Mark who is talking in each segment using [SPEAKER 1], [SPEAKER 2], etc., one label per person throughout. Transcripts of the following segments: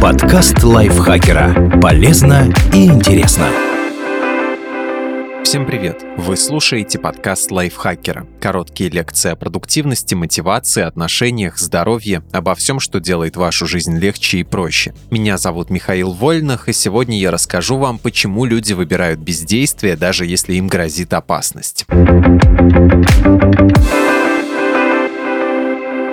[SPEAKER 1] Подкаст лайфхакера. Полезно и интересно.
[SPEAKER 2] Всем привет! Вы слушаете подкаст лайфхакера. Короткие лекции о продуктивности, мотивации, отношениях, здоровье, обо всем, что делает вашу жизнь легче и проще. Меня зовут Михаил Вольных, и сегодня я расскажу вам, почему люди выбирают бездействие, даже если им грозит опасность.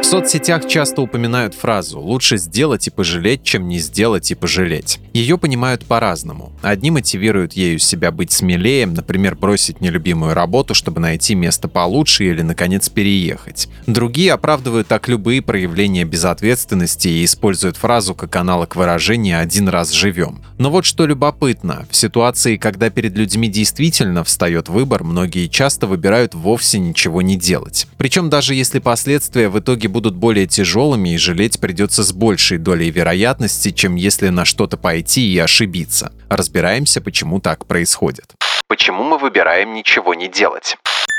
[SPEAKER 2] В соцсетях часто упоминают фразу «лучше сделать и пожалеть, чем не сделать и пожалеть». Ее понимают по-разному. Одни мотивируют ею себя быть смелее, например, бросить нелюбимую работу, чтобы найти место получше или, наконец, переехать. Другие оправдывают так любые проявления безответственности и используют фразу как аналог выражения «один раз живем». Но вот что любопытно, в ситуации, когда перед людьми действительно встает выбор, многие часто выбирают вовсе ничего не делать. Причем даже если последствия в итоге будут более тяжелыми и жалеть придется с большей долей вероятности, чем если на что-то пойти и ошибиться. Разбираемся, почему так происходит. Почему мы выбираем ничего не делать?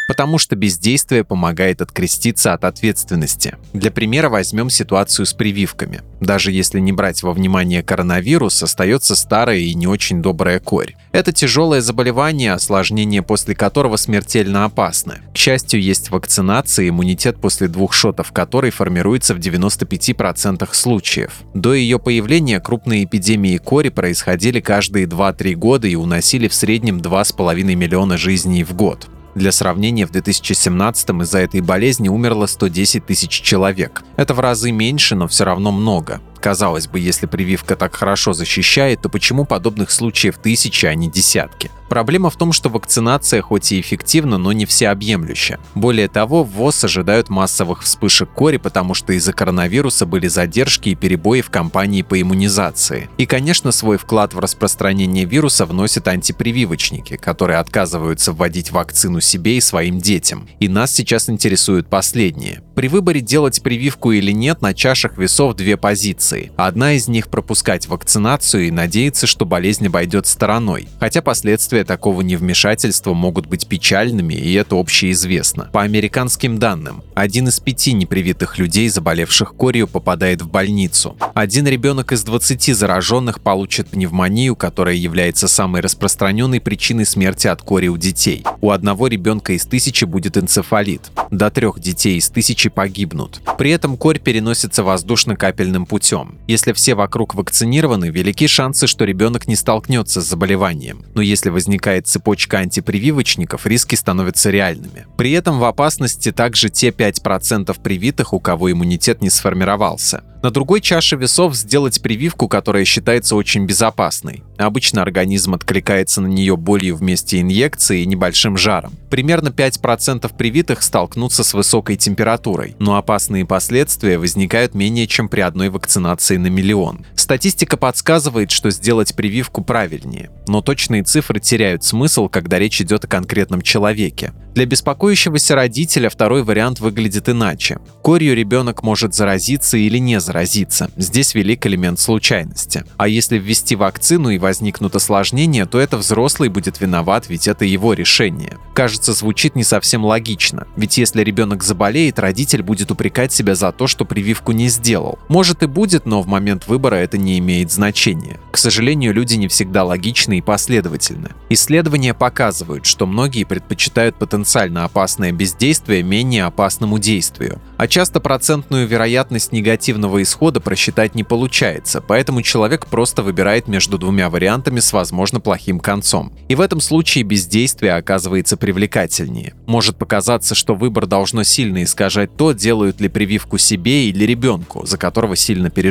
[SPEAKER 2] Потому что бездействие помогает откреститься от ответственности. Для примера возьмем ситуацию с прививками. Даже если не брать во внимание коронавирус, остается старая и не очень добрая корь. Это тяжелое заболевание, осложнение после которого смертельно опасны. К счастью, есть вакцинация, иммунитет после двух шотов которой формируется в 95% случаев. До ее появления крупные эпидемии кори происходили каждые 2-3 года и уносили в среднем 2,5 миллиона жизней в год. Для сравнения, в 2017 из-за этой болезни умерло 110 тысяч человек. Это в разы меньше, но все равно много. Казалось бы, если прививка так хорошо защищает, то почему подобных случаев тысячи, а не десятки? Проблема в том, что вакцинация хоть и эффективна, но не всеобъемлюща. Более того, в ВОЗ ожидают массовых вспышек кори, потому что из-за коронавируса были задержки и перебои в кампании по иммунизации. И, конечно, свой вклад в распространение вируса вносят антипрививочники, которые отказываются вводить вакцину себе и своим детям. И нас сейчас интересуют последние. При выборе делать прививку или нет на чашах весов две позиции. Одна из них пропускать вакцинацию и надеяться, что болезнь обойдет стороной, хотя последствия такого невмешательства могут быть печальными, и это общеизвестно. По американским данным, один из пяти непривитых людей, заболевших корью, попадает в больницу. Один ребенок из 20 зараженных получит пневмонию, которая является самой распространенной причиной смерти от кори у детей. У одного ребенка из тысячи будет энцефалит. До трех детей из тысячи погибнут. При этом корь переносится воздушно-капельным путем. Если все вокруг вакцинированы, велики шансы, что ребенок не столкнется с заболеванием. Но если возникает цепочка антипрививочников, риски становятся реальными. При этом в опасности также те 5% привитых, у кого иммунитет не сформировался. На другой чаше весов сделать прививку, которая считается очень безопасной. Обычно организм откликается на нее болью вместе инъекции и небольшим жаром. Примерно 5% привитых столкнутся с высокой температурой, но опасные последствия возникают менее чем при одной вакцинации на миллион. Статистика подсказывает, что сделать прививку правильнее, но точные цифры теряют смысл, когда речь идет о конкретном человеке. Для беспокоящегося родителя второй вариант выглядит иначе. Корью ребенок может заразиться или не заразиться. Здесь велик элемент случайности. А если ввести вакцину и возникнут осложнения, то это взрослый будет виноват, ведь это его решение. Кажется, звучит не совсем логично. Ведь если ребенок заболеет, родитель будет упрекать себя за то, что прививку не сделал. Может и будет, но в момент выбора это не имеет значения. К сожалению, люди не всегда логичны и последовательны. Исследования показывают, что многие предпочитают потенциально опасное бездействие менее опасному действию. А часто процентную вероятность негативного исхода просчитать не получается, поэтому человек просто выбирает между двумя вариантами с возможно плохим концом. И в этом случае бездействие оказывается привлекательнее. Может показаться, что выбор должно сильно искажать то, делают ли прививку себе или ребенку, за которого сильно переживают.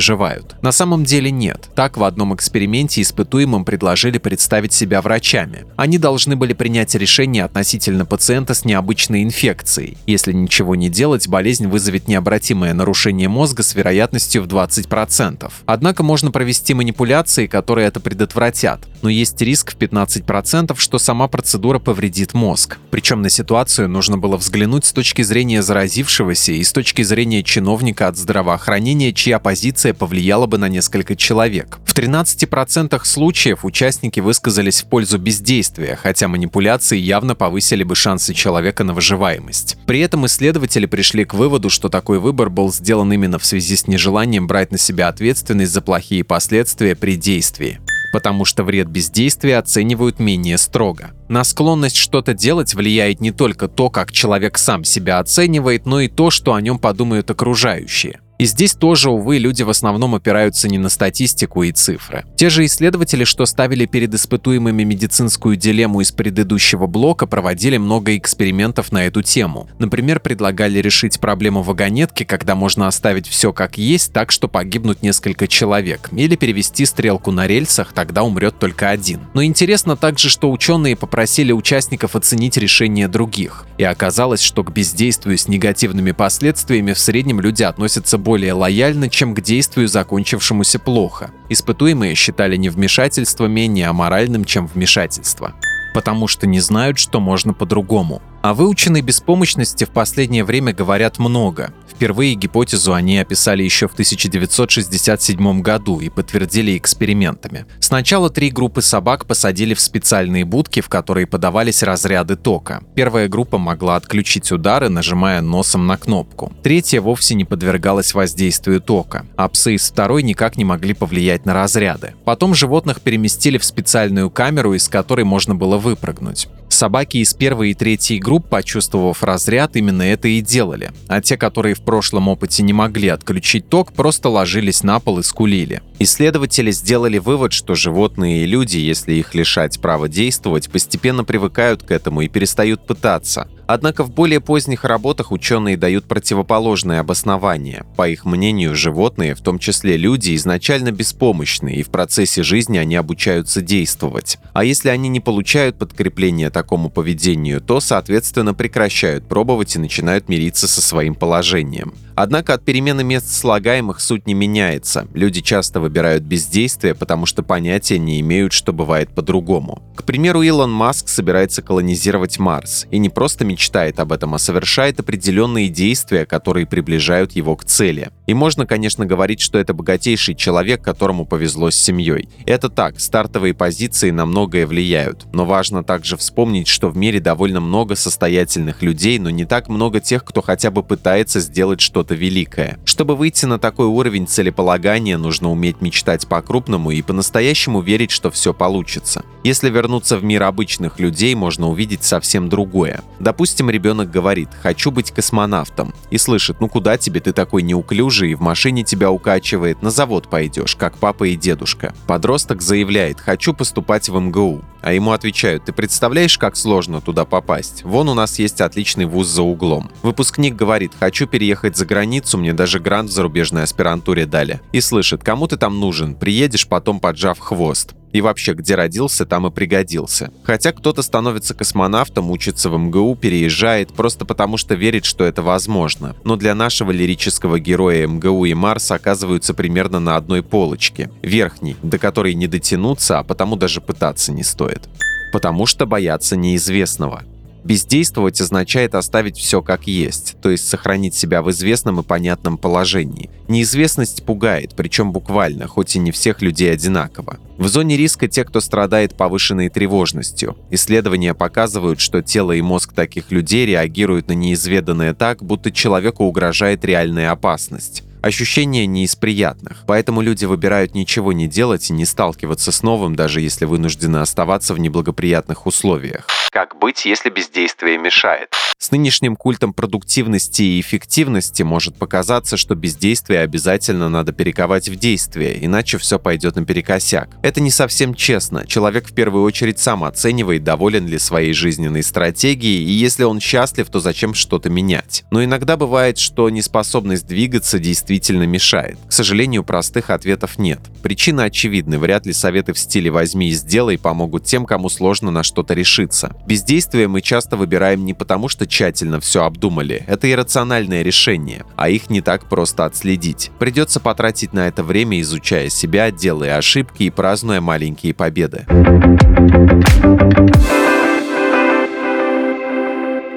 [SPEAKER 2] На самом деле нет. Так в одном эксперименте испытуемым предложили представить себя врачами. Они должны были принять решение относительно пациента с необычной инфекцией. Если ничего не делать, болезнь вызовет необратимое нарушение мозга с вероятностью в 20%. Однако можно провести манипуляции, которые это предотвратят, но есть риск в 15%, что сама процедура повредит мозг. Причем на ситуацию нужно было взглянуть с точки зрения заразившегося и с точки зрения чиновника от здравоохранения, чья позиция повлияла бы на несколько человек. В 13% случаев участники высказались в пользу бездействия, хотя манипуляции явно повысили бы шансы человека на выживаемость. При этом исследователи пришли к выводу, что такой выбор был сделан именно в связи с нежеланием брать на себя ответственность за плохие последствия при действии потому что вред бездействия оценивают менее строго. На склонность что-то делать влияет не только то, как человек сам себя оценивает, но и то, что о нем подумают окружающие. И здесь тоже, увы, люди в основном опираются не на статистику и цифры. Те же исследователи, что ставили перед испытуемыми медицинскую дилемму из предыдущего блока, проводили много экспериментов на эту тему. Например, предлагали решить проблему вагонетки, когда можно оставить все как есть, так что погибнут несколько человек, или перевести стрелку на рельсах, тогда умрет только один. Но интересно также, что ученые попросили участников оценить решения других. И оказалось, что к бездействию с негативными последствиями в среднем люди относятся более более лояльно, чем к действию, закончившемуся плохо. Испытуемые считали невмешательство менее аморальным, чем вмешательство потому что не знают, что можно по-другому. О выученной беспомощности в последнее время говорят много. Впервые гипотезу они описали еще в 1967 году и подтвердили экспериментами. Сначала три группы собак посадили в специальные будки, в которые подавались разряды тока. Первая группа могла отключить удары, нажимая носом на кнопку. Третья вовсе не подвергалась воздействию тока, а псы из второй никак не могли повлиять на разряды. Потом животных переместили в специальную камеру, из которой можно было выпрыгнуть. Собаки из первой и третьей групп, почувствовав разряд, именно это и делали, а те, которые в прошлом опыте не могли отключить ток, просто ложились на пол и скулили. Исследователи сделали вывод, что животные и люди, если их лишать права действовать, постепенно привыкают к этому и перестают пытаться. Однако в более поздних работах ученые дают противоположное обоснование. По их мнению, животные, в том числе люди, изначально беспомощны, и в процессе жизни они обучаются действовать. А если они не получают подкрепления такому поведению, то, соответственно, прекращают пробовать и начинают мириться со своим положением. Однако от перемены мест слагаемых суть не меняется. Люди часто выбирают бездействие, потому что понятия не имеют, что бывает по-другому. К примеру, Илон Маск собирается колонизировать Марс. И не просто мечтает об этом, а совершает определенные действия, которые приближают его к цели. И можно, конечно, говорить, что это богатейший человек, которому повезло с семьей. Это так, стартовые позиции на многое влияют. Но важно также вспомнить, что в мире довольно много состоятельных людей, но не так много тех, кто хотя бы пытается сделать что что-то великое. Чтобы выйти на такой уровень целеполагания, нужно уметь мечтать по-крупному и по-настоящему верить, что все получится. Если вернуться в мир обычных людей, можно увидеть совсем другое. Допустим, ребенок говорит «хочу быть космонавтом» и слышит «ну куда тебе, ты такой неуклюжий, в машине тебя укачивает, на завод пойдешь, как папа и дедушка». Подросток заявляет «хочу поступать в МГУ». А ему отвечают, ты представляешь, как сложно туда попасть? Вон у нас есть отличный вуз за углом. Выпускник говорит, хочу переехать за границу, мне даже грант в зарубежной аспирантуре дали. И слышит, кому ты там нужен, приедешь потом поджав хвост. И вообще, где родился, там и пригодился. Хотя кто-то становится космонавтом, учится в МГУ, переезжает, просто потому что верит, что это возможно. Но для нашего лирического героя МГУ и Марс оказываются примерно на одной полочке. Верхней, до которой не дотянуться, а потому даже пытаться не стоит. Потому что боятся неизвестного. Бездействовать означает оставить все как есть, то есть сохранить себя в известном и понятном положении. Неизвестность пугает, причем буквально, хоть и не всех людей одинаково. В зоне риска те, кто страдает повышенной тревожностью. Исследования показывают, что тело и мозг таких людей реагируют на неизведанное так, будто человеку угрожает реальная опасность. Ощущение не из приятных, поэтому люди выбирают ничего не делать и не сталкиваться с новым, даже если вынуждены оставаться в неблагоприятных условиях. Как быть, если бездействие мешает? С нынешним культом продуктивности и эффективности может показаться, что бездействие обязательно надо перековать в действие, иначе все пойдет наперекосяк. Это не совсем честно. Человек в первую очередь сам оценивает, доволен ли своей жизненной стратегией, и если он счастлив, то зачем что-то менять. Но иногда бывает, что неспособность двигаться действительно мешает. К сожалению, простых ответов нет. Причина очевидна. Вряд ли советы в стиле «возьми и сделай» помогут тем, кому сложно на что-то решиться. Бездействие мы часто выбираем не потому, что тщательно все обдумали. Это иррациональное решение, а их не так просто отследить. Придется потратить на это время, изучая себя, делая ошибки и празднуя маленькие победы.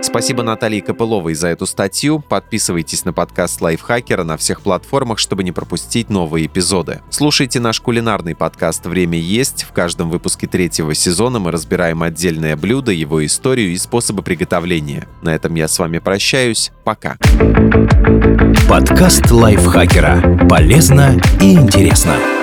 [SPEAKER 2] Спасибо Наталье Копыловой за эту статью. Подписывайтесь на подкаст Лайфхакера на всех платформах, чтобы не пропустить новые эпизоды. Слушайте наш кулинарный подкаст «Время есть». В каждом выпуске третьего сезона мы разбираем отдельное блюдо, его историю и способы приготовления. На этом я с вами прощаюсь. Пока.
[SPEAKER 1] Подкаст Лайфхакера. Полезно и интересно.